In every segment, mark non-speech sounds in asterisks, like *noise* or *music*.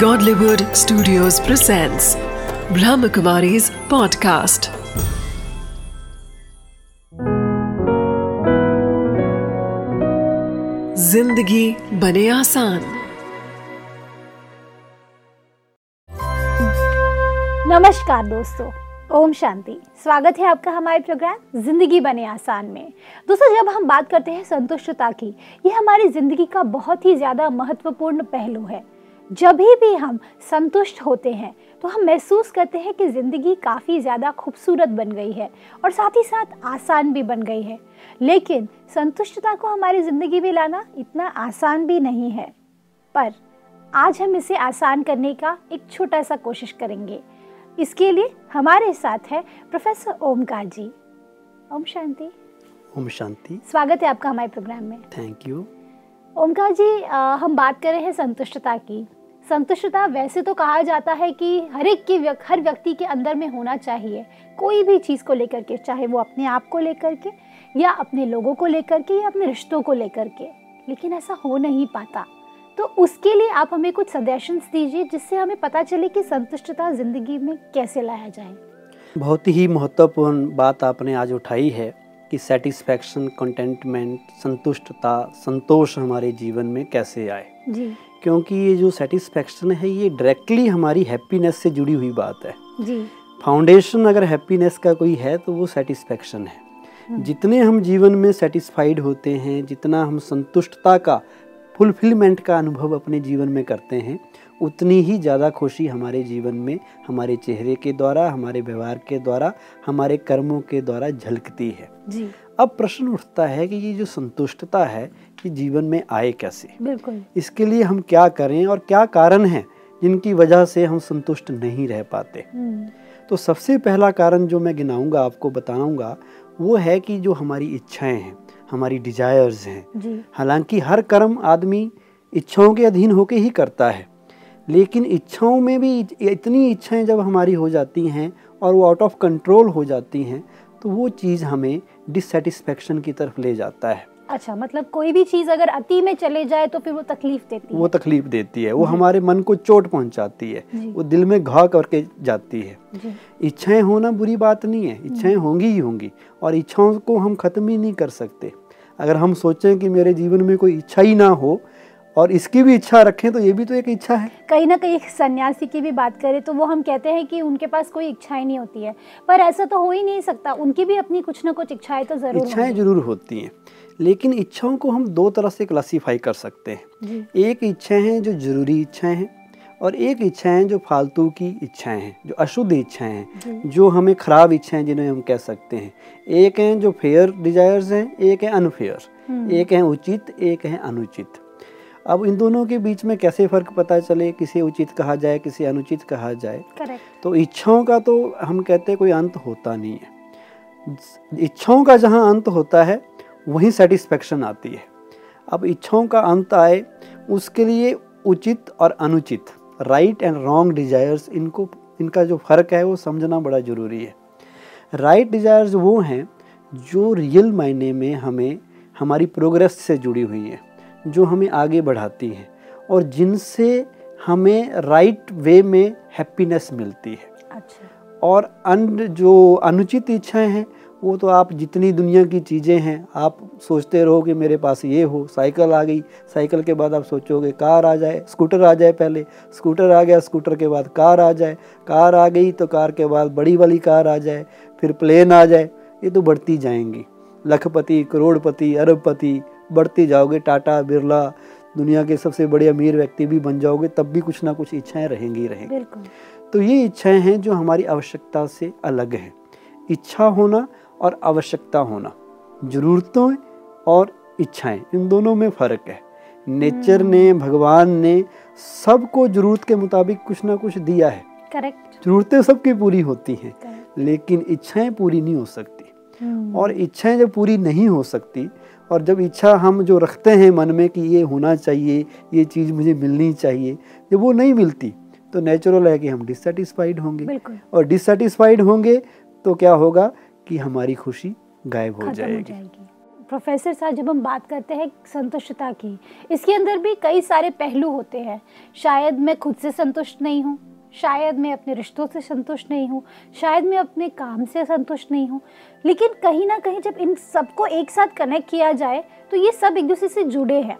Godlywood Studios presents Brahmakumari's podcast. ज़िंदगी बने आसान। नमस्कार दोस्तों, ओम शांति। स्वागत है आपका हमारे प्रोग्राम ज़िंदगी बने आसान में। दोस्तों, जब हम बात करते हैं संतुष्टता की, यह हमारी ज़िंदगी का बहुत ही ज़्यादा महत्वपूर्ण पहलू है। जब भी हम संतुष्ट होते हैं तो हम महसूस करते हैं कि ज़िंदगी काफ़ी ज़्यादा खूबसूरत बन गई है और साथ ही साथ आसान भी बन गई है। लेकिन संतुष्टता को हमारी ज़िंदगी में लाना इतना आसान भी नहीं है। पर आज हम इसे आसान करने का एक छोटा सा कोशिश करेंगे। इसके लिए हमारे साथ है प्रोफेसर ओमकार जी। ओम शांति। ओम शांति। स्वागत है आपका हमारे प्रोग्राम में। थैंक यू ओमकार जी आ, हम बात कर रहे हैं संतुष्टता की। संतुष्टता वैसे तो कहा जाता है कि हर एक के व्यक, हर व्यक्ति के अंदर में होना चाहिए। कोई भी चीज़ को लेकर के चाहे वो अपने आप को लेकर के या अपने लोगों को लेकर के या अपने रिश्तों को लेकर के लेकिन ऐसा हो नहीं पाता। तो उसके लिए आप हमें कुछ सजेशंस दीजिए जिससे हमें पता चले कि संतुष्टता ज़िंदगी में कैसे लाया जाए। बहुत ही महत्वपूर्ण बात आपने आज उठाई है कि सेटिस्फैक्शन कंटेंटमेंट संतुष्टता संतोष हमारे जीवन में कैसे आए। जी। क्योंकि ये जो सेटिस्फैक्शन है ये डायरेक्टली हमारी हैप्पीनेस से जुड़ी हुई बात है। जी। फाउंडेशन अगर हैप्पीनेस का कोई है तो वो सेटिस्फैक्शन है। जितने हम जीवन में सेटिस्फाइड होते हैं जितना हम संतुष्टता का फुलफिलमेंट का अनुभव अपने जीवन में करते हैं उतनी ही ज़्यादा खुशी हमारे जीवन में हमारे चेहरे के द्वारा हमारे व्यवहार के द्वारा हमारे कर्मों के द्वारा झलकती है। जी। अब प्रश्न उठता है कि ये जो संतुष्टता है ये जीवन में आए कैसे? बिल्कुल। इसके लिए हम क्या करें और क्या कारण है जिनकी वजह से हम संतुष्ट नहीं रह पाते? हम्म, तो सबसे पहला कारण जो मैं गिनाऊँगा आपको बताऊँगा वो है कि जो हमारी इच्छाएँ हैं हमारी डिजायर्स हैं। हालाँकि हर कर्म आदमी इच्छाओं के अधीन होके ही करता है। लेकिन इच्छाओं में भी इतनी इच्छाएँ जब हमारी हो जाती हैं और वो आउट ऑफ़ कंट्रोल हो जाती हैं तो वो चीज़ हमें डिससेटिस्फेक्शन की तरफ़ ले जाता है। अच्छा मतलब कोई भी चीज़ अगर अति में चले जाए तो फिर वो तकलीफ़ देती है। वो तकलीफ़ देती है वो हमारे मन को चोट पहुंचाती है वो दिल में घाव करके जाती है। इच्छाएँ होना बुरी बात नहीं है इच्छाएँ होंगी ही होंगी और इच्छाओं को हम ख़त्म ही नहीं कर सकते। अगर हम सोचें कि मेरे जीवन में कोई इच्छा ही ना हो और इसकी भी इच्छा रखें तो ये भी तो एक इच्छा है। कहीं ना कहीं सन्यासी की भी बात करें तो वो हम कहते हैं कि उनके पास कोई इच्छाएँ नहीं होती है। पर ऐसा तो हो ही नहीं सकता उनकी भी अपनी कुछ ना कुछ इच्छाएँ तो ज़रूर इच्छाएँ। ज़रूर होती हैं लेकिन इच्छाओं को हम दो तरह से क्लासीफाई कर सकते हैं। एक इच्छाएँ हैं जो ज़रूरी इच्छाएँ हैं और एक इच्छाएँ हैं जो फालतू की इच्छाएँ हैं जो अशुद्ध इच्छाएँ हैं जो। हमें खराब इच्छाएँ जिन्हें हम कह सकते हैं। एक हैं जो फेयर डिजायर्स हैं एक है अनफेयर एक है उचित एक है अनुचित। अब इन दोनों के बीच में कैसे फ़र्क पता चले? किसे उचित कहा जाए किसे अनुचित कहा जाए? करेक्ट तो इच्छाओं का तो हम कहते हैं कोई अंत होता नहीं है। इच्छाओं का जहाँ अंत होता है वहीं सेटिस्फेक्शन आती है। अब इच्छाओं का अंत आए उसके लिए उचित और अनुचित राइट एंड रॉन्ग डिजायर्स इनको इनका जो फ़र्क है वो समझना बड़ा ज़रूरी है। राइट right डिजायर्स वो हैं जो रियल मायने में हमें हमारी प्रोग्रेस से जुड़ी हुई हैं। जो हमें आगे बढ़ाती हैं और जिनसे हमें राइट वे में हैप्पीनेस मिलती है। अच्छा। और अन जो अनुचित इच्छाएँ हैं वो तो आप जितनी दुनिया की चीज़ें हैं आप सोचते रहो कि मेरे पास ये हो साइकिल आ गई साइकिल के बाद आप सोचोगे कार आ जाए स्कूटर आ जाए पहले स्कूटर आ गया स्कूटर के बाद कार आ जाए कार आ गई तो कार के बाद बड़ी वाली कार आ जाए फिर प्लेन आ जाए ये तो बढ़ती जाएँगी। लखपति करोड़पति अरबपति बढ़ते जाओगे टाटा बिरला दुनिया के सबसे बड़े अमीर व्यक्ति भी बन जाओगे तब भी कुछ ना कुछ इच्छाएँ रहेंगी रहेंगी। तो ये इच्छाएँ हैं जो हमारी आवश्यकता से अलग हैं। इच्छा होना और आवश्यकता होना ज़रूरतों और इच्छाएँ इन दोनों में फ़र्क है। नेचर ने भगवान ने सबको ज़रूरत के मुताबिक कुछ ना कुछ दिया है। करेक्ट। ज़रूरतें सबकी पूरी होती हैं लेकिन इच्छाएँ पूरी नहीं हो सकती। हम्म, और इच्छाएँ जब पूरी नहीं हो सकती और जब इच्छा हम जो रखते हैं मन में कि ये होना चाहिए ये चीज़ मुझे मिलनी चाहिए जब वो नहीं मिलती तो नेचुरल है कि हम डिससेटिस्फाइड होंगे। और डिससेटिस्फाइड होंगे तो क्या होगा कि हमारी खुशी गायब हो जाएगी। जाएगी। प्रोफेसर साहब जब हम बात करते हैं संतुष्टता की इसके अंदर भी कई सारे पहलू होते हैं। शायद मैं खुद से संतुष्ट नहीं हूँ। शायद मैं अपने रिश्तों से संतुष्ट नहीं हूँ, शायद मैं अपने काम से संतुष्ट नहीं हूँ। लेकिन कहीं ना कहीं जब इन सबको एक साथ कनेक्ट किया जाए तो ये सब एक दूसरे से जुड़े हैं।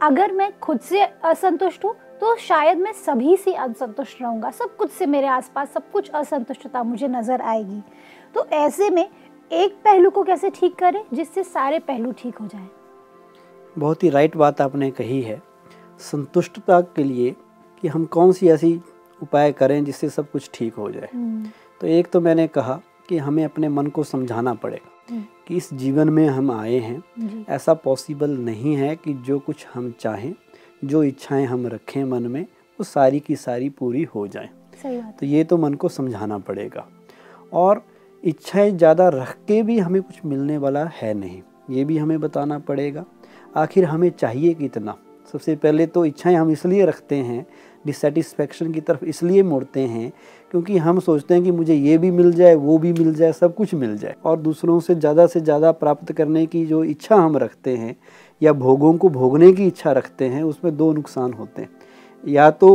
अगर मैं खुद से असंतुष्ट हूँ तो शायद मैं सभी से असंतुष्ट रहूँगा। सब कुछ से मेरे आसपास, सब कुछ असंतुष्टता मुझे नज़र आएगी। तो ऐसे में एक पहलू को कैसे ठीक करें, जिससे सारे पहलू ठीक हो जाए? बहुत ही राइट बात आपने कही है। संतुष्टता के लिए कि हम कौन सी ऐसी उपाय करें जिससे सब कुछ ठीक हो जाए। तो एक तो मैंने कहा कि हमें अपने मन को समझाना पड़ेगा कि इस जीवन में हम आए हैं ऐसा पॉसिबल नहीं है कि जो कुछ हम चाहें जो इच्छाएँ हम रखें मन में वो सारी की सारी पूरी हो जाए। तो ये तो मन को समझाना पड़ेगा। और इच्छाएँ ज़्यादा रख के भी हमें कुछ मिलने वाला है नहीं ये भी हमें बताना पड़ेगा। आखिर हमें चाहिए कितना? सबसे पहले तो इच्छाएँ हम इसलिए रखते हैं डिससेटिस्फैक्शन की तरफ़ इसलिए मुड़ते हैं क्योंकि हम सोचते हैं कि मुझे ये भी मिल जाए वो भी मिल जाए सब कुछ मिल जाए। और दूसरों से ज़्यादा से ज़्यादा प्राप्त करने की जो इच्छा हम रखते हैं या भोगों को भोगने की इच्छा रखते हैं उसमें दो नुकसान होते हैं। या तो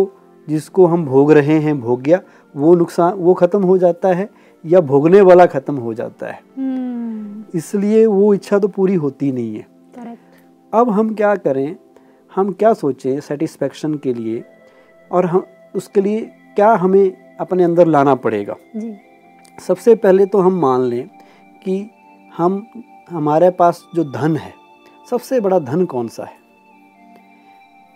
जिसको हम भोग रहे हैं भोग्या वो नुकसान वो ख़त्म हो जाता है या भोगने वाला ख़त्म हो जाता है। हम्म। इसलिए वो इच्छा तो पूरी होती नहीं है। अब हम क्या करें? हम क्या सोचें सेटिस्फेक्शन के लिए? और हम उसके लिए क्या हमें अपने अंदर लाना पड़ेगा? जी। सबसे पहले तो हम मान लें कि हम हमारे पास जो धन है सबसे बड़ा धन कौन सा है?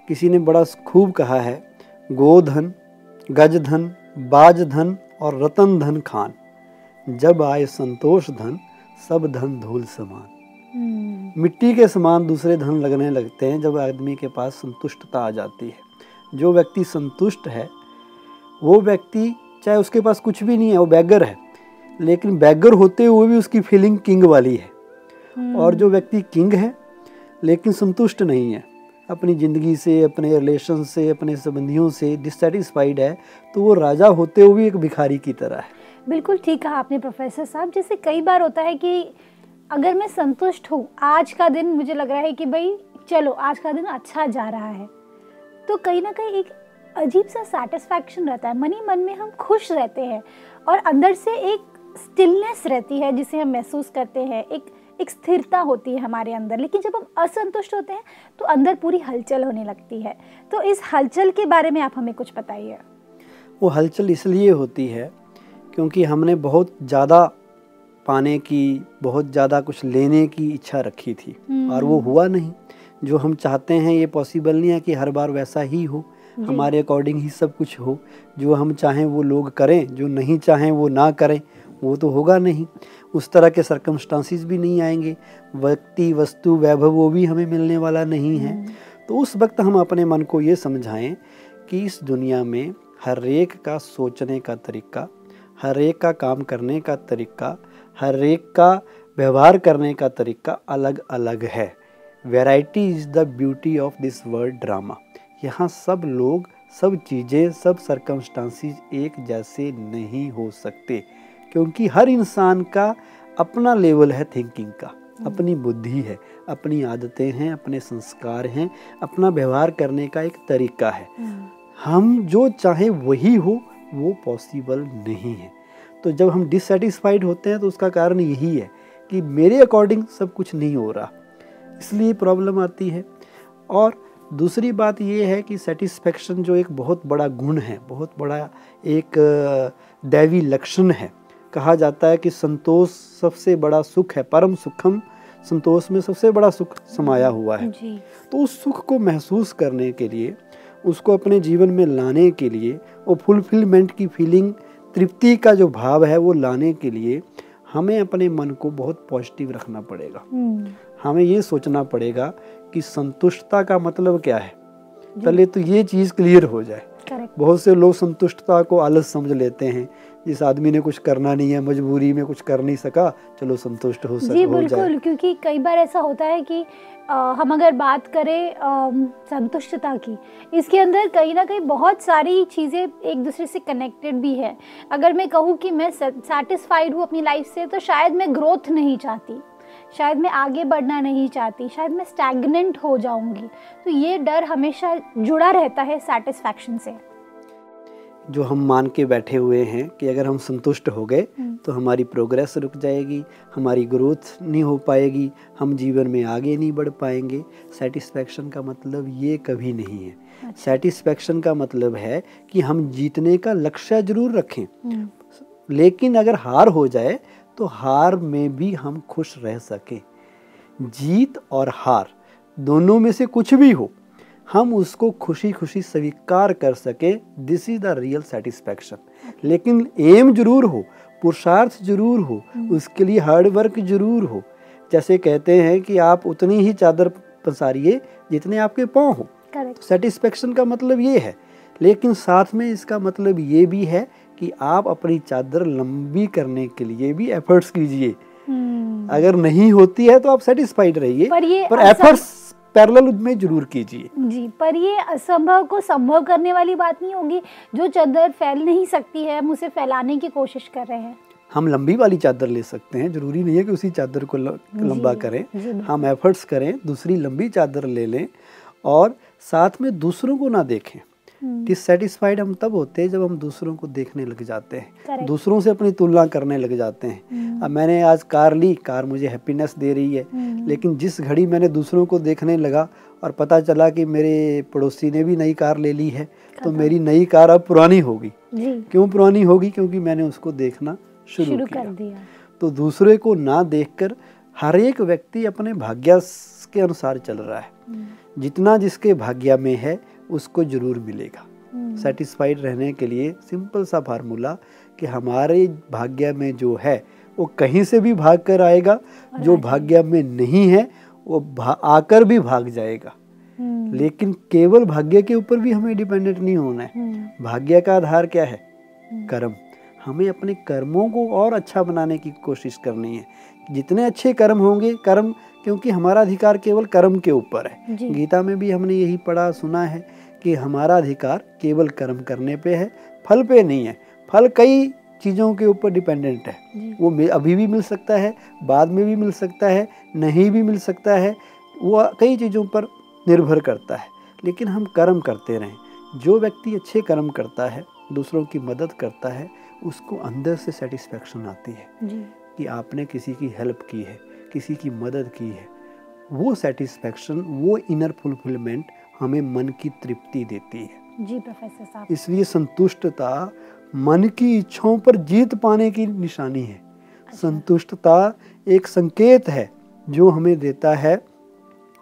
किसी ने बड़ा खूब कहा है गोधन गजधन बाजधन और रतन धन खान। जब आए संतोष धन सब धन धूल समान। हम्म। मिट्टी के समान दूसरे धन लगने लगते हैं जब आदमी के पास संतुष्टता आ जाती है। जो व्यक्ति संतुष्ट है वो व्यक्ति चाहे उसके पास कुछ भी नहीं है वो बैगर है लेकिन बैगर होते हुए भी उसकी फीलिंग किंग वाली है। और जो व्यक्ति किंग है लेकिन संतुष्ट नहीं है अपनी ज़िंदगी से अपने रिलेशन से अपने संबंधियों से डिससेटिस्फाइड है तो वो राजा होते हुए भी एक भिखारी की तरह है। बिल्कुल ठीक कहा आपने प्रोफेसर साहब। जैसे कई बार होता है कि अगर मैं संतुष्ट हूँ आज का दिन मुझे लग रहा है कि भाई चलो आज का दिन अच्छा जा रहा है। तो कहीं ना कहीं एक अजीब सा सेटिस्फैक्शन रहता है। मन ही मन में हम खुश रहते हैं और अंदर से एक स्टिलनेस रहती है जिसे हम महसूस करते हैं। एक एक स्थिरता होती है हमारे अंदर। लेकिन जब हम असंतुष्ट होते हैं तो अंदर पूरी हलचल होने लगती है। तो इस हलचल के बारे में आप हमें कुछ बताइए। वो हलचल इसलिए होती है क्योंकि हमने बहुत ज़्यादा पाने की बहुत ज़्यादा कुछ लेने की इच्छा रखी थी। और वो हुआ नहीं। जो हम चाहते हैं ये पॉसिबल नहीं है कि हर बार वैसा ही हो। हमारे अकॉर्डिंग ही सब कुछ हो। जो हम चाहें वो लोग करें जो नहीं चाहें वो ना करें वो तो होगा नहीं। उस तरह के सरकमस्टांसिस भी नहीं आएँगे। व्यक्ति वस्तु वैभव वो भी हमें मिलने वाला नहीं है। तो उस वक्त हम अपने मन को ये समझाएँ कि इस दुनिया में हर एक का सोचने का तरीका हर एक का काम करने का तरीका हर एक का व्यवहार करने का तरीका अलग अलग है। Variety is the beauty of this world drama यहाँ सब लोग, सब चीज़ें, सब सरकमस्टांसिस एक जैसे नहीं हो सकते, क्योंकि हर इंसान का अपना लेवल है थिंकिंग का। अपनी बुद्धि है, अपनी आदतें हैं, अपने संस्कार हैं, अपना व्यवहार करने का एक तरीका है। हम जो चाहें वही हो, वो पॉसिबल नहीं है। तो जब हम डिससेटिस्फाइड होते हैं तो उसका कारण यही है कि मेरे अकॉर्डिंग सब कुछ नहीं हो रहा। इसलिए प्रॉब्लम आती है। और दूसरी बात ये है कि सेटिस्फेक्शन जो एक बहुत बड़ा गुण है बहुत बड़ा एक दैवी लक्षण है। कहा जाता है कि संतोष सबसे बड़ा सुख है परम सुखम संतोष में सबसे बड़ा सुख समाया हुआ है। जी। तो उस सुख को महसूस करने के लिए उसको अपने जीवन में लाने के लिए वो फुलफिलमेंट की फीलिंग तृप्ति का जो भाव है वो लाने के लिए हमें अपने मन को बहुत पॉजिटिव रखना पड़ेगा। हम्म, हमें ये सोचना पड़ेगा कि संतुष्टता का मतलब क्या है। पहले तो ये चीज़ क्लियर हो जाए। बहुत से लोग संतुष्टता को आलस समझ लेते हैं। जिस आदमी ने कुछ करना नहीं है मजबूरी में कुछ कर नहीं सका चलो संतुष्ट हो सक जी बिल्कुल क्योंकि कई बार ऐसा होता है कि अ, हम अगर बात करें संतुष्टता की इसके अंदर कहीं ना कहीं बहुत सारी चीज़ें एक दूसरे से कनेक्टेड भी है। अगर मैं कहूँ कि मैं सेटिस्फाइड हूँ अपनी लाइफ से तो शायद मैं ग्रोथ नहीं चाहती। शायद मैं आगे बढ़ना नहीं चाहती शायद मैं स्टैगनेंट हो जाऊँगी। तो ये डर हमेशा जुड़ा रहता है सेटिस्फैक्शन से। जो हम मान के बैठे हुए हैं कि अगर हम संतुष्ट हो गए हम्म। तो हमारी प्रोग्रेस रुक जाएगी हमारी ग्रोथ नहीं हो पाएगी हम जीवन में आगे नहीं बढ़ पाएँगे। सेटिस्फैक्शन का मतलब ये कभी नहीं है। अच्छा। सेटिस्फैक्शन का मतलब है कि हम जीतने का लक्ष्य ज़रूर रखें। हम्म, लेकिन अगर हार हो जाए तो हार में भी हम खुश रह सकें। जीत और हार दोनों में से कुछ भी हो हम उसको खुशी खुशी स्वीकार कर सके। This is the real satisfaction लेकिन एम ज़रूर हो पुरुषार्थ ज़रूर हो उसके लिए हार्ड वर्क ज़रूर हो। जैसे कहते हैं कि आप उतनी ही चादर पसारिए जितने आपके पाँव हो। सेटिस्फेक्शन का मतलब ये है। लेकिन साथ में इसका मतलब ये भी है कि आप अपनी चादर लंबी करने के लिए भी एफर्ट्स कीजिए। अगर नहीं होती है तो आप सेटिस्फाइड रहिए पर ये पर एफर्ट्स पैरेलल में ज़रूर कीजिए। जी पर ये असंभव को संभव करने वाली बात नहीं होगी। जो चादर फैल नहीं सकती है हम उसे फैलाने की कोशिश कर रहे हैं। हम लंबी वाली चादर ले सकते हैं ज़रूरी नहीं है कि उसी चादर को लंबा करें। जी, हम एफर्ट्स करें दूसरी लंबी चादर ले लें और साथ में दूसरों को ना देखें। डिससेटिस्फाइड हम तब होते हैं जब हम दूसरों को देखने लग जाते हैं। Correct. दूसरों से अपनी तुलना करने लग जाते हैं। हम्म। अब मैंने आज कार ली कार मुझे हैप्पीनेस दे रही है। हम्म। लेकिन जिस घड़ी मैंने दूसरों को देखने लगा और पता चला कि मेरे पड़ोसी ने भी नई कार ले ली है तो मेरी नई कार अब पुरानी होगी क्यों पुरानी होगी क्योंकि मैंने उसको देखना शुरू कर दिया। तो दूसरे को ना देखकर हर एक व्यक्ति अपने भाग्य के अनुसार चल रहा है। हम्म, जितना जिसके भाग्य में है उसको ज़रूर मिलेगा। हम्म, सेटिस्फाइड रहने के लिए सिंपल सा फार्मूला कि हमारे भाग्य में जो है वो कहीं से भी भाग कर आएगा जो भाग्य में नहीं है वो आकर भी भाग जाएगा। हम्म, लेकिन केवल भाग्य के ऊपर भी हमें डिपेंडेंट नहीं होना है। हम्म, भाग्य का आधार क्या है? हम्म, कर्म। हमें अपने कर्मों को और अच्छा बनाने की कोशिश करनी है। जितने अच्छे कर्म होंगे कर्म क्योंकि हमारा अधिकार केवल कर्म के ऊपर है। गीता में भी हमने यही पढ़ा सुना है कि हमारा अधिकार केवल कर्म करने पे है फल पे नहीं है। फल कई चीज़ों के ऊपर डिपेंडेंट है। वो अभी भी मिल सकता है बाद में भी मिल सकता है नहीं भी मिल सकता है वो कई चीज़ों पर निर्भर करता है। लेकिन हम कर्म करते रहें। जो व्यक्ति अच्छे कर्म करता है दूसरों की मदद करता है उसको अंदर से सेटिस्फेक्शन आती है। कि आपने किसी की हेल्प की है किसी की मदद की है वो सेटिस्फेक्शन वो इनर फुलफिलमेंट हमें मन की तृप्ति देती है। जी प्रोफेसर साहब। इसलिए संतुष्टता मन की इच्छाओं पर जीत पाने की निशानी है। संतुष्टता एक संकेत है जो हमें देता है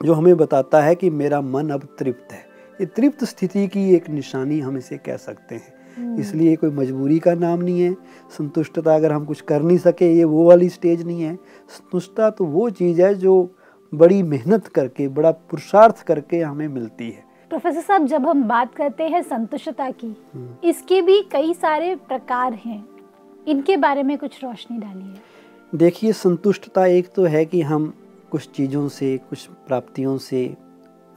जो हमें बताता है कि मेरा मन अब तृप्त है। ये तृप्त स्थिति की एक निशानी हम इसे कह सकते हैं। हम्म, इसलिए कोई मजबूरी का नाम नहीं है। संतुष्टता अगर हम कुछ कर नहीं सके ये वो वाली स्टेज नहीं है। संतुष्टता तो वो चीज़ है जो बड़ी मेहनत करके बड़ा पुरुषार्थ करके हमें मिलती है। प्रोफेसर साहब जब हम बात करते हैं संतुष्टता की इसके भी कई सारे प्रकार हैं। इनके बारे में कुछ रोशनी डालिए। देखिए संतुष्टता एक तो है कि हम कुछ चीज़ों से कुछ प्राप्तियों से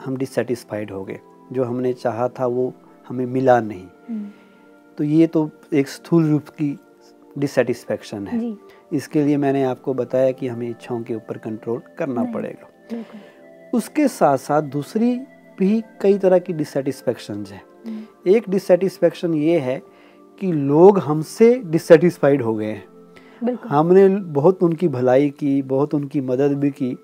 हम डिससेटिस्फाइड हो गए। जो हमने चाहा था वो हमें मिला नहीं। हम्म, तो ये तो एक स्थूल रूप की डिससेटिस्फैक्शन है। जी। इसके लिए मैंने आपको बताया कि हमें इच्छाओं के ऊपर कंट्रोल करना पड़ेगा। उसके साथ साथ दूसरी भी कई तरह की डिससेटिस्फैक्शन हैं। हम्म, एक डिससेटिस्फेक्शन ये है कि लोग हमसे डिससेटिस्फाइड हो गए हैं। हमने बहुत उनकी भलाई की बहुत उनकी मदद भी की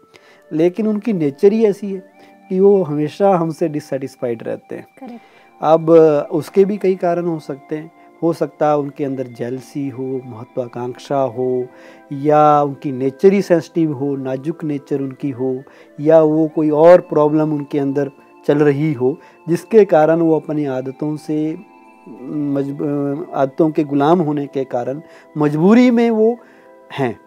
लेकिन उनकी नेचर ही ऐसी है कि वो हमेशा हमसे डिससेटिस्फाइड रहते हैं। अब उसके भी कई कारण हो सकते हैं। हो सकता है उनके अंदर जेलसी हो, महत्वाकांक्षा हो, या उनकी नेचर ही सेंसिटिव हो, नाजुक नेचर उनकी हो, या वो कोई और प्रॉब्लम उनके अंदर चल रही हो, जिसके कारण वो अपनी आदतों से आदतों के गुलाम होने के कारण मजबूरी में वो हैं।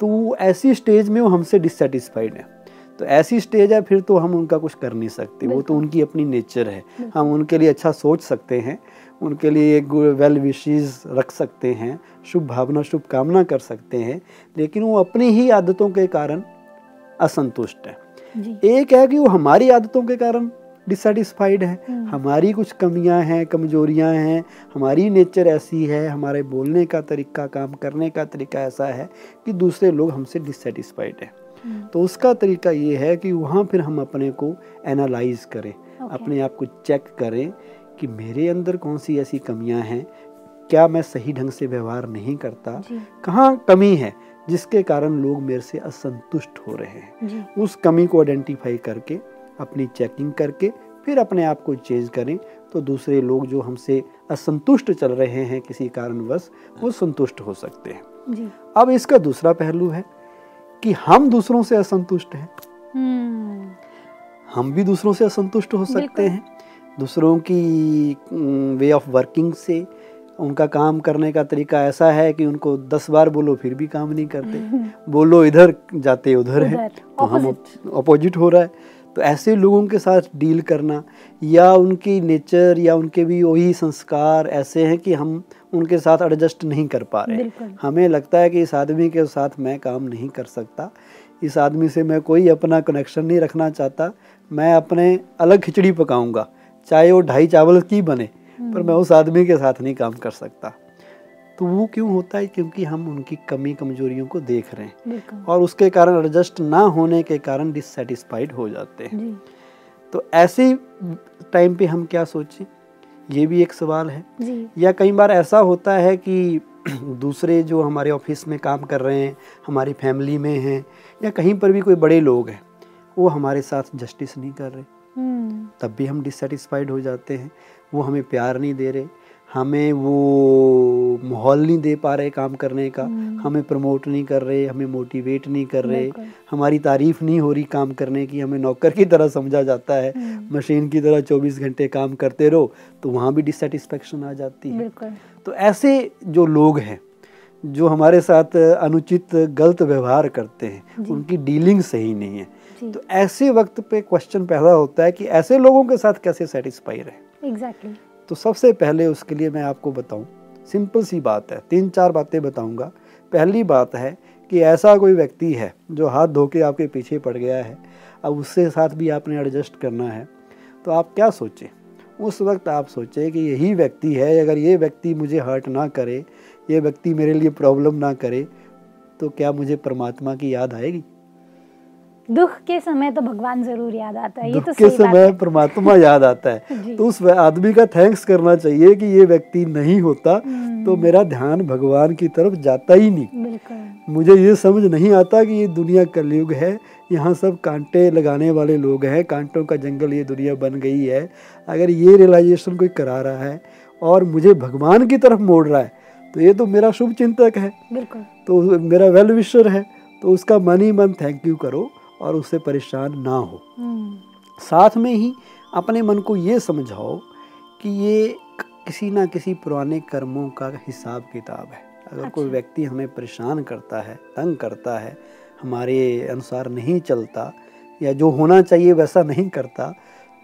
तो ऐसी स्टेज में वो हमसे डिससेटिस्फाइड है। तो ऐसी स्टेज है फिर तो हम उनका कुछ कर नहीं सकते। वो तो उनकी अपनी नेचर है। हम उनके लिए अच्छा सोच सकते हैं उनके लिए एक वेल विशेज रख सकते हैं शुभ भावना शुभ कामना कर सकते हैं लेकिन वो अपनी ही आदतों के कारण असंतुष्ट है। एक है कि वो हमारी आदतों के कारण डिससेटिस्फाइड है। हम्म। हमारी कुछ कमियाँ हैं कमजोरियाँ हैं हमारी नेचर ऐसी है हमारे बोलने का तरीका काम करने का तरीका ऐसा है कि दूसरे लोग हमसे डिससेटिस्फाइड है। तो उसका तरीका ये है कि वहाँ फिर हम अपने को एनालाइज करें ओके। अपने आप को चेक करें कि मेरे अंदर कौन सी ऐसी कमियाँ हैं क्या मैं सही ढंग से व्यवहार नहीं करता कहाँ कमी है जिसके कारण लोग मेरे से असंतुष्ट हो रहे हैं। उस कमी को आइडेंटिफाई करके अपनी चेकिंग करके फिर अपने आप को चेंज करें तो दूसरे लोग जो हमसे असंतुष्ट चल रहे हैं किसी कारणवश वो संतुष्ट हो सकते हैं। जी। अब इसका दूसरा पहलू है कि हम दूसरों से असंतुष्ट हैं। हम्म। हम भी दूसरों से असंतुष्ट हो सकते हैं। दूसरों की वे ऑफ़ वर्किंग से उनका काम करने का तरीका ऐसा है कि उनको दस बार बोलो फिर भी काम नहीं करते। *laughs* बोलो इधर जाते उधर है। तो हम अपोजिट हो रहा है। तो ऐसे लोगों के साथ डील करना या उनकी नेचर या उनके भी वही संस्कार ऐसे हैं कि हम उनके साथ एडजस्ट नहीं कर पा रहे हमें लगता है कि इस आदमी के साथ मैं काम नहीं कर सकता। इस आदमी से मैं कोई अपना कनेक्शन नहीं रखना चाहता। मैं अपने अलग खिचड़ी पकाऊँगा चाहे वो ढाई चावल की बने पर मैं उस आदमी के साथ नहीं काम कर सकता। तो वो क्यों होता है? क्योंकि हम उनकी कमी कमजोरियों को देख रहे हैं। और उसके कारण एडजस्ट ना होने के कारण डिससेटिस्फाइड हो जाते हैं। तो ऐसे टाइम पे हम क्या सोचें? ये भी एक सवाल है। जी। या कई बार ऐसा होता है कि *clears throat* दूसरे जो हमारे ऑफ़िस में काम कर रहे हैं हमारी फैमिली में हैं या कहीं पर भी कोई बड़े लोग हैं वो हमारे साथ जस्टिस नहीं कर रहे। हम्म। तब भी हम डिससेटिस्फाइड हो जाते हैं वो हमें प्यार नहीं दे रहे। हमें वो माहौल नहीं दे पा रहे काम करने का। हम्म। हमें प्रमोट नहीं कर रहे हमें मोटिवेट नहीं कर रहे। हमारी तारीफ़ नहीं हो रही काम करने की हमें नौकर की तरह समझा जाता है। हम्म। मशीन की तरह 24 घंटे काम करते रहो तो वहाँ भी डिससेटिस्फेक्शन आ जाती है। तो ऐसे जो लोग हैं जो हमारे साथ अनुचित गलत व्यवहार करते हैं उनकी डीलिंग सही नहीं है। तो ऐसे वक्त पे क्वेश्चन पैदा होता है कि ऐसे लोगों के साथ कैसे सेटिस्फाई रहे? एग्जैक्टली तो सबसे पहले उसके लिए मैं आपको बताऊँ सिंपल सी बात है, तीन चार बातें बताऊँगा। पहली बात है कि ऐसा कोई व्यक्ति है जो हाथ धो के आपके पीछे पड़ गया है, अब उसके साथ भी आपने एडजस्ट करना है तो आप क्या सोचें? उस वक्त आप सोचें कि यही व्यक्ति है, अगर ये व्यक्ति मुझे हर्ट ना करे, ये व्यक्ति मेरे लिए प्रॉब्लम ना करे तो क्या मुझे परमात्मा की याद आएगी? दुख के समय तो भगवान ज़रूर याद आता है ये दुख तो के समय परमात्मा याद आता है। *laughs* तो उस आदमी का थैंक्स करना चाहिए कि ये व्यक्ति नहीं होता हम्म। तो मेरा ध्यान भगवान की तरफ़ जाता ही नहीं। मुझे ये समझ नहीं आता कि ये दुनिया कलयुग है यहाँ सब कांटे लगाने वाले लोग हैं कांटों का जंगल ये दुनिया बन गई है। अगर ये रियलाइजेशन कोई करा रहा है और मुझे भगवान की तरफ़ मोड़ रहा है तो ये तो मेरा शुभ चिंतक है। बिल्कुल। तो मेरा वेल विशर है तो उसका मन ही मन थैंक यू करो। और उससे परेशान ना हो हम्म, साथ में ही अपने मन को ये समझाओ कि ये किसी ना किसी पुराने कर्मों का हिसाब किताब है अगर अच्छा। कोई। व्यक्ति हमें परेशान करता है तंग करता है हमारे अनुसार नहीं चलता या जो होना चाहिए वैसा नहीं करता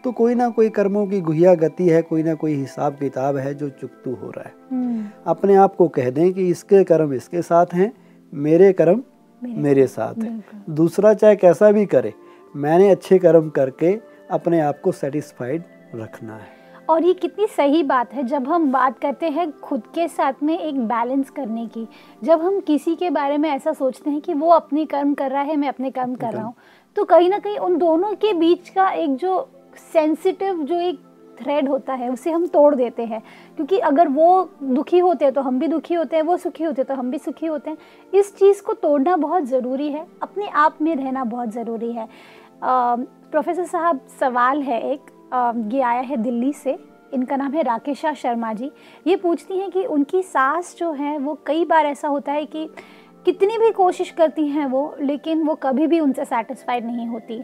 तो कोई ना कोई कर्मों की गुहिया गति है कोई ना कोई हिसाब किताब है जो चुकतू हो रहा है हम्म, अपने आप को कह दें कि इसके कर्म इसके साथ हैं मेरे कर्म मेरे मेरे साथ। हैं। दूसरा चाहे कैसा भी करे मैंने अच्छे कर्म करके अपने आप को सेटिस्फाइड रखना है। और ये कितनी सही बात है जब हम बात करते हैं खुद के साथ में एक बैलेंस करने की जब हम किसी के बारे में ऐसा सोचते हैं कि वो अपनी कर्म कर रहा है मैं अपने कर्म कर रहा हूँ तो कहीं ना कहीं उन दोनों के बीच का एक जो सेंसिटिव जो एक थ्रेड होता है, उसे हम तोड़ देते हैं। क्योंकि अगर वो दुखी होते हैं तो हम भी दुखी होते हैं, वो सुखी होते हैं तो हम भी सुखी होते हैं। इस चीज़ को तोड़ना बहुत ज़रूरी है, अपने आप में रहना बहुत ज़रूरी है। प्रोफेसर साहब, सवाल है एक ये आया है दिल्ली से, इनका नाम है राकेशा शर्मा जी। ये पूछती हैं कि उनकी सास जो है, वो कई बार ऐसा होता है कि कितनी भी कोशिश करती हैं वो, लेकिन वो कभी भी उनसे सेटिस्फाइड नहीं होती।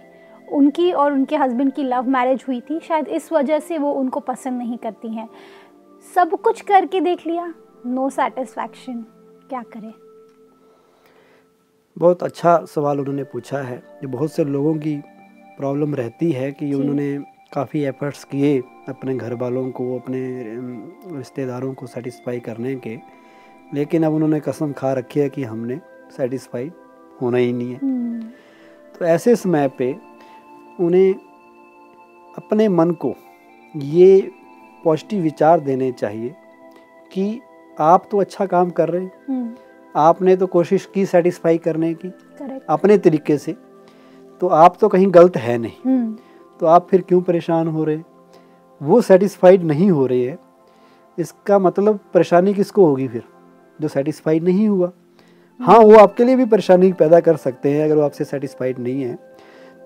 उनकी और उनके हस्बैंड की लव मैरिज हुई थी शायद इस वजह से वो उनको पसंद नहीं करती हैं। सब कुछ करके देख लिया नो सेटिस्फैक्शन क्या करें? बहुत अच्छा सवाल उन्होंने पूछा है। ये बहुत से लोगों की प्रॉब्लम रहती है कि उन्होंने काफ़ी एफर्ट्स किए अपने घर वालों को अपने रिश्तेदारों को सेटिस्फाई करने के। लेकिन अब उन्होंने कसम खा रखी है कि हमने सेटिस्फाई होना ही नहीं है। हम्म, तो ऐसे समय पे उन्हें अपने मन को ये पॉजिटिव विचार देने चाहिए कि आप तो अच्छा काम कर रहे हैं। हम्म, आपने तो कोशिश की सेटिस्फाई करने की। अपने तरीके से। तो आप तो कहीं गलत है नहीं। हम्म। तो आप फिर क्यों परेशान हो रहे वो सेटिस्फाइड नहीं हो रही है। इसका मतलब परेशानी किसको होगी फिर? जो सेटिस्फाइड नहीं हुआ। हाँ वो आपके लिए भी परेशानी पैदा कर सकते हैं अगर वो आपसे सेटिस्फाइड नहीं है।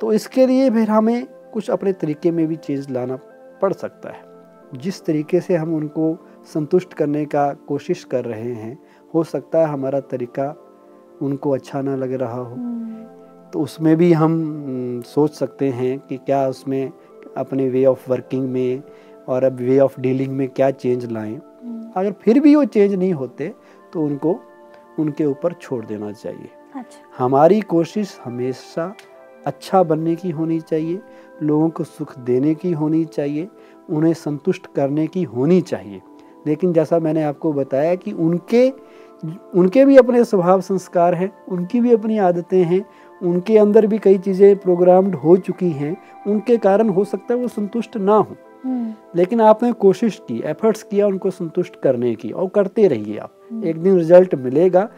तो इसके लिए फिर हमें कुछ अपने तरीके में भी चीज़ लाना पड़ सकता है। जिस तरीके से हम उनको संतुष्ट करने का कोशिश कर रहे हैं हो सकता है हमारा तरीका उनको अच्छा ना लग रहा हो। हम्म, तो उसमें भी हम सोच सकते हैं कि क्या उसमें अपने वे ऑफ़ वर्किंग में और अब वे ऑफ़ डीलिंग में क्या चेंज लाएँ। हम्म, अगर फिर भी वो चेंज नहीं होते तो उनको उनके ऊपर छोड़ देना चाहिए। अच्छा। हमारी कोशिश हमेशा अच्छा बनने की होनी चाहिए लोगों को सुख देने की होनी चाहिए उन्हें संतुष्ट करने की होनी चाहिए। लेकिन जैसा मैंने आपको बताया कि उनके उनके भी अपने स्वभाव संस्कार हैं उनकी भी अपनी आदतें हैं उनके अंदर भी कई चीज़ें प्रोग्राम्ड हो चुकी हैं उनके कारण हो सकता है वो संतुष्ट ना हो। हम्म, लेकिन आपने कोशिश की एफर्ट्स किया उनको संतुष्ट करने की और करते रहिए आप। एक दिन रिज़ल्ट मिलेगा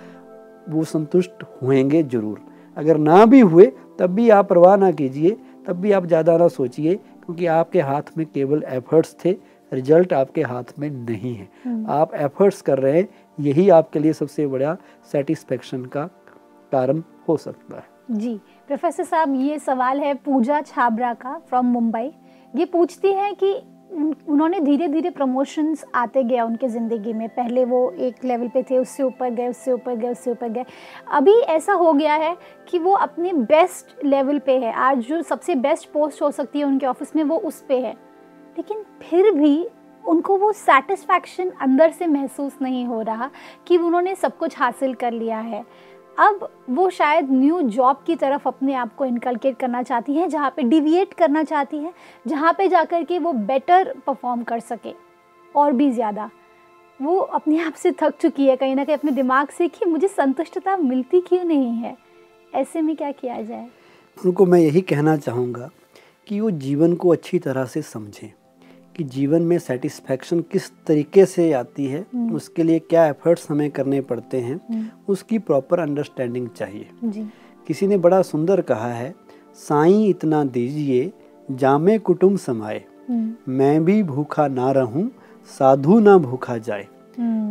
वो संतुष्ट होंगे ज़रूर। अगर ना भी हुए तब भी आप परवाह ना कीजिए तब भी आप ज़्यादा ना सोचिए क्योंकि आपके हाथ में केवल एफर्ट्स थे रिज़ल्ट आपके हाथ में नहीं है। हम्म। आप एफर्ट्स कर रहे हैं यही आपके लिए सबसे बड़ा सेटिस्फेक्शन का कारण हो सकता है। जी प्रोफेसर साहब ये सवाल है पूजा छाबरा का फ्रॉम मुंबई ये पूछती है कि उन्होंने धीरे धीरे प्रमोशंस आते गया उनके ज़िंदगी में। पहले वो एक लेवल पे थे, उससे ऊपर गए, उससे ऊपर गए, उससे ऊपर गए। अभी ऐसा हो गया है कि वो अपने बेस्ट लेवल पे है। आज जो सबसे बेस्ट पोस्ट हो सकती है उनके ऑफ़िस में, वो उस पे है। लेकिन फिर भी उनको वो सेटिस्फैक्शन अंदर से महसूस नहीं हो रहा कि उन्होंने सब कुछ हासिल कर लिया है। अब वो शायद न्यू जॉब की तरफ़ अपने आप को इनकलकेट करना चाहती हैं, जहाँ पे डिविएट करना चाहती हैं, जहाँ पे जाकर के वो बेटर परफॉर्म कर सके, और भी ज़्यादा। वो अपने आप से थक चुकी है कहीं ना कहीं, अपने दिमाग से कि मुझे संतुष्टता मिलती क्यों नहीं है? ऐसे में क्या किया जाए? उनको मैं यही कहना चाहूँगा कि वो जीवन को अच्छी तरह से समझें। कि जीवन में सेटिस्फैक्शन किस तरीके से आती है हम्म। उसके लिए क्या एफर्ट्स हमें करने पड़ते हैं हम्म, उसकी प्रॉपर अंडरस्टैंडिंग चाहिए। जी। किसी ने बड़ा सुंदर कहा है साई इतना दीजिए जामे कुटुम समाए हम्म, मैं भी भूखा ना रहूँ साधु ना भूखा जाए।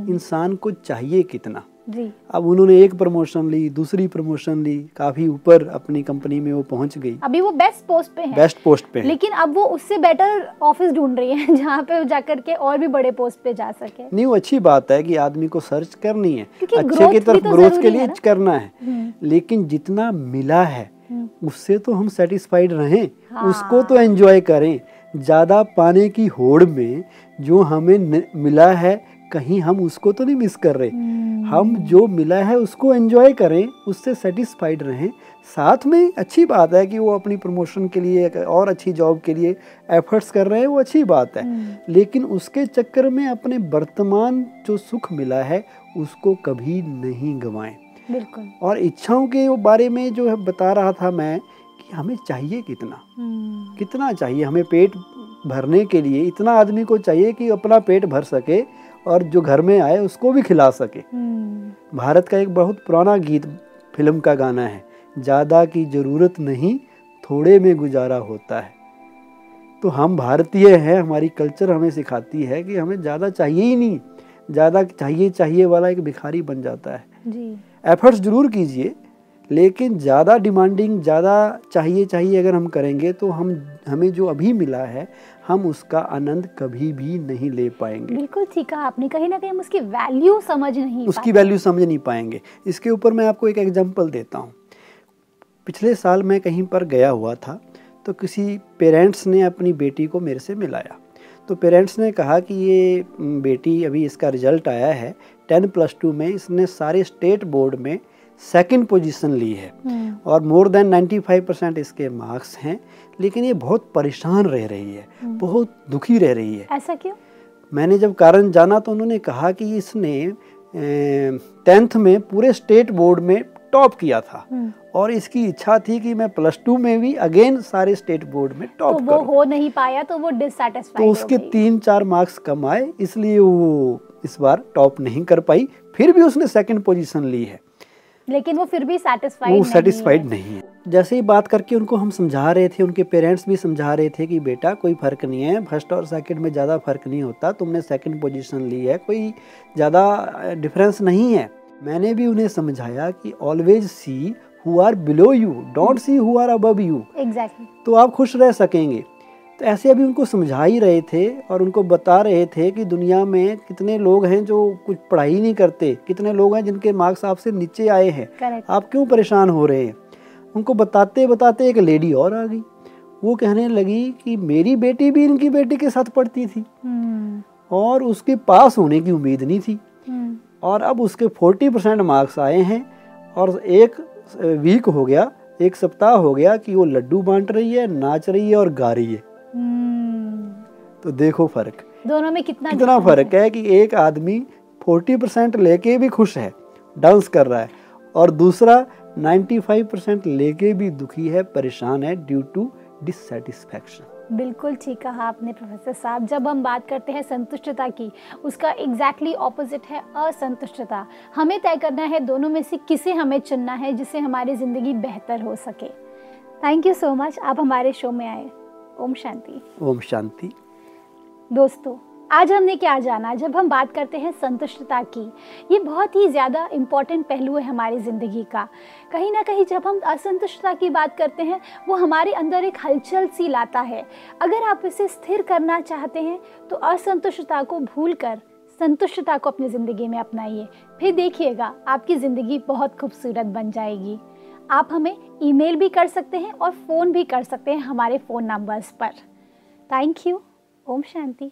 इंसान को चाहिए कितना? जी। अब उन्होंने एक प्रमोशन ली दूसरी प्रमोशन ली काफ़ी ऊपर अपनी कंपनी में वो पहुँच गई। अभी वो बेस्ट पोस्ट पे है। बेस्ट पोस्ट पे है। लेकिन अब वो उससे बेटर ऑफ़िस ढूंढ रही है *laughs* जहाँ पे जाकर के और भी बड़े पोस्ट पे जा सके। नहीं वो अच्छी बात है कि आदमी को सर्च करनी है। अच्छे की तरफ़ तो ग्रोथ के लिए करना है। हम्म, लेकिन जितना मिला है हम्म, उससे तो हम सेटिस्फाइड रहें हाँ। उसको तो एंजॉय करें। ज़्यादा पाने की होड़ में जो हमें मिला है कहीं हम उसको तो नहीं मिस कर रहे। हम्म, हम जो मिला है उसको एंजॉय करें उससे सेटिस्फाइड रहें। साथ में अच्छी बात है कि वो अपनी प्रमोशन के लिए और अच्छी जॉब के लिए एफर्ट्स कर रहे हैं वो अच्छी बात है। हम्म, लेकिन उसके चक्कर में अपने वर्तमान जो सुख मिला है उसको कभी नहीं गंवाएँ। बिल्कुल। और इच्छाओं के बारे में जो है बता रहा था मैं कि हमें चाहिए कितना। हम्म, कितना चाहिए? हमें पेट भरने के लिए इतना आदमी को चाहिए कि अपना पेट भर सके और जो घर में आए उसको भी खिला सके। हम्म, भारत का एक बहुत पुराना गीत फ़िल्म का गाना है ज़्यादा की ज़रूरत नहीं थोड़े में गुजारा होता है। तो हम भारतीय हैं हमारी कल्चर हमें सिखाती है कि हमें ज़्यादा चाहिए ही नहीं ज़्यादा चाहिए चाहिए वाला एक भिखारी बन जाता है। जी। एफर्ट्स ज़रूर कीजिए लेकिन ज़्यादा डिमांडिंग ज़्यादा चाहिए चाहिए अगर हम करेंगे तो हम हमें जो अभी मिला है हम उसका आनंद कभी भी नहीं ले पाएँगे। बिल्कुल ठीक कहा आपने। कहीं ना कहीं हम उसकी वैल्यू समझ नहीं उसकी वैल्यू समझ नहीं पाएँगे। इसके ऊपर मैं आपको एक एग्जांपल देता हूँ। पिछले साल मैं कहीं पर गया हुआ था तो किसी पेरेंट्स ने अपनी बेटी को मेरे से मिलाया। तो पेरेंट्स ने कहा कि ये बेटी अभी इसका रिज़ल्ट आया है टेन प्लस टू में इसने सारे स्टेट बोर्ड में सेकंड पोजीशन ली है। हम्म, और मोर देन 95 परसेंट इसके मार्क्स हैं लेकिन ये बहुत परेशान रह रही है हम्म। बहुत दुखी रह रही है। ऐसा क्यों? मैंने जब कारण जाना तो उन्होंने कहा कि इसने टेंथ में पूरे स्टेट बोर्ड में टॉप किया था। हम्म, और इसकी इच्छा थी कि मैं प्लस टू में भी अगेन सारे स्टेट बोर्ड में टॉप तो वो हो नहीं पाया तो वो डिससेटिस्फाइड तो उसके तीन चार मार्क्स कम आए इसलिए वो इस बार टॉप नहीं कर पाई फिर भी उसने सेकंड पोजीशन ली है। लेकिन वो फिर भी सेटिस्फाइड वो नहीं सेटिस्फाइड नहीं है। जैसे ही बात करके उनको हम समझा रहे थे उनके पेरेंट्स भी समझा रहे थे कि बेटा कोई फ़र्क नहीं है। फ़र्स्ट और सेकंड में ज़्यादा फ़र्क नहीं होता। तुमने सेकंड पोजीशन ली है। कोई ज़्यादा डिफरेंस नहीं है। मैंने भी उन्हें समझाया कि always see who are below you don't see who are above you exactly तो आप खुश रह सकेंगे। तो ऐसे अभी उनको समझा ही रहे थे और उनको बता रहे थे कि दुनिया में कितने लोग हैं जो कुछ पढ़ाई नहीं करते कितने लोग हैं जिनके मार्क्स आपसे नीचे आए हैं। आप क्यों परेशान हो रहे हैं? उनको बताते बताते एक लेडी और आ गई। वो कहने लगी कि मेरी बेटी भी इनकी बेटी के साथ पढ़ती थी। हम्म। और उसके पास होने की उम्मीद नहीं थी। हम्म। और अब उसके फोर्टी परसेंट मार्क्स आए हैं और एक वीक हो गया एक सप्ताह हो गया कि वो लड्डू बांट रही है नाच रही है और गा रही है। तो देखो फ़र्क। दोनों में कितना कितना फ़र्क है? कि एक आदमी फोर्टी परसेंट लेके भी खुश है डांस कर रहा है और दूसरा नाइन्टी फाइव परसेंट लेके भी दुखी है परेशान है ड्यू टू डिससेटिस्फैक्शन बिल्कुल ठीक कहा आपने प्रोफेसर साहब। जब हम बात करते हैं संतुष्टता की उसका एग्जैक्टली exactly ऑपोजिट है असंतुष्टता। हमें तय करना है दोनों में से किसे हमें चुनना है जिससे हमारी ज़िंदगी बेहतर हो सके। थैंक यू सो मच आप हमारे शो में आए। ओम शांति। ओम शांति। दोस्तों आज हमने क्या जाना? जब हम बात करते हैं संतुष्टता की ये बहुत ही ज़्यादा इंपॉर्टेंट पहलू है हमारी ज़िंदगी का। कहीं ना कहीं जब हम असंतुष्टता की बात करते हैं वो हमारे अंदर एक हलचल सी लाता है। अगर आप इसे स्थिर करना चाहते हैं तो असंतुष्टता को भूल कर संतुष्टता को अपनी ज़िंदगी में अपनाइए। फिर देखिएगा आपकी ज़िंदगी बहुत खूबसूरत बन जाएगी। आप हमें ईमेल भी कर सकते हैं और फ़ोन भी कर सकते हैं हमारे फ़ोन नंबर्स पर। Thank you Om Shanti.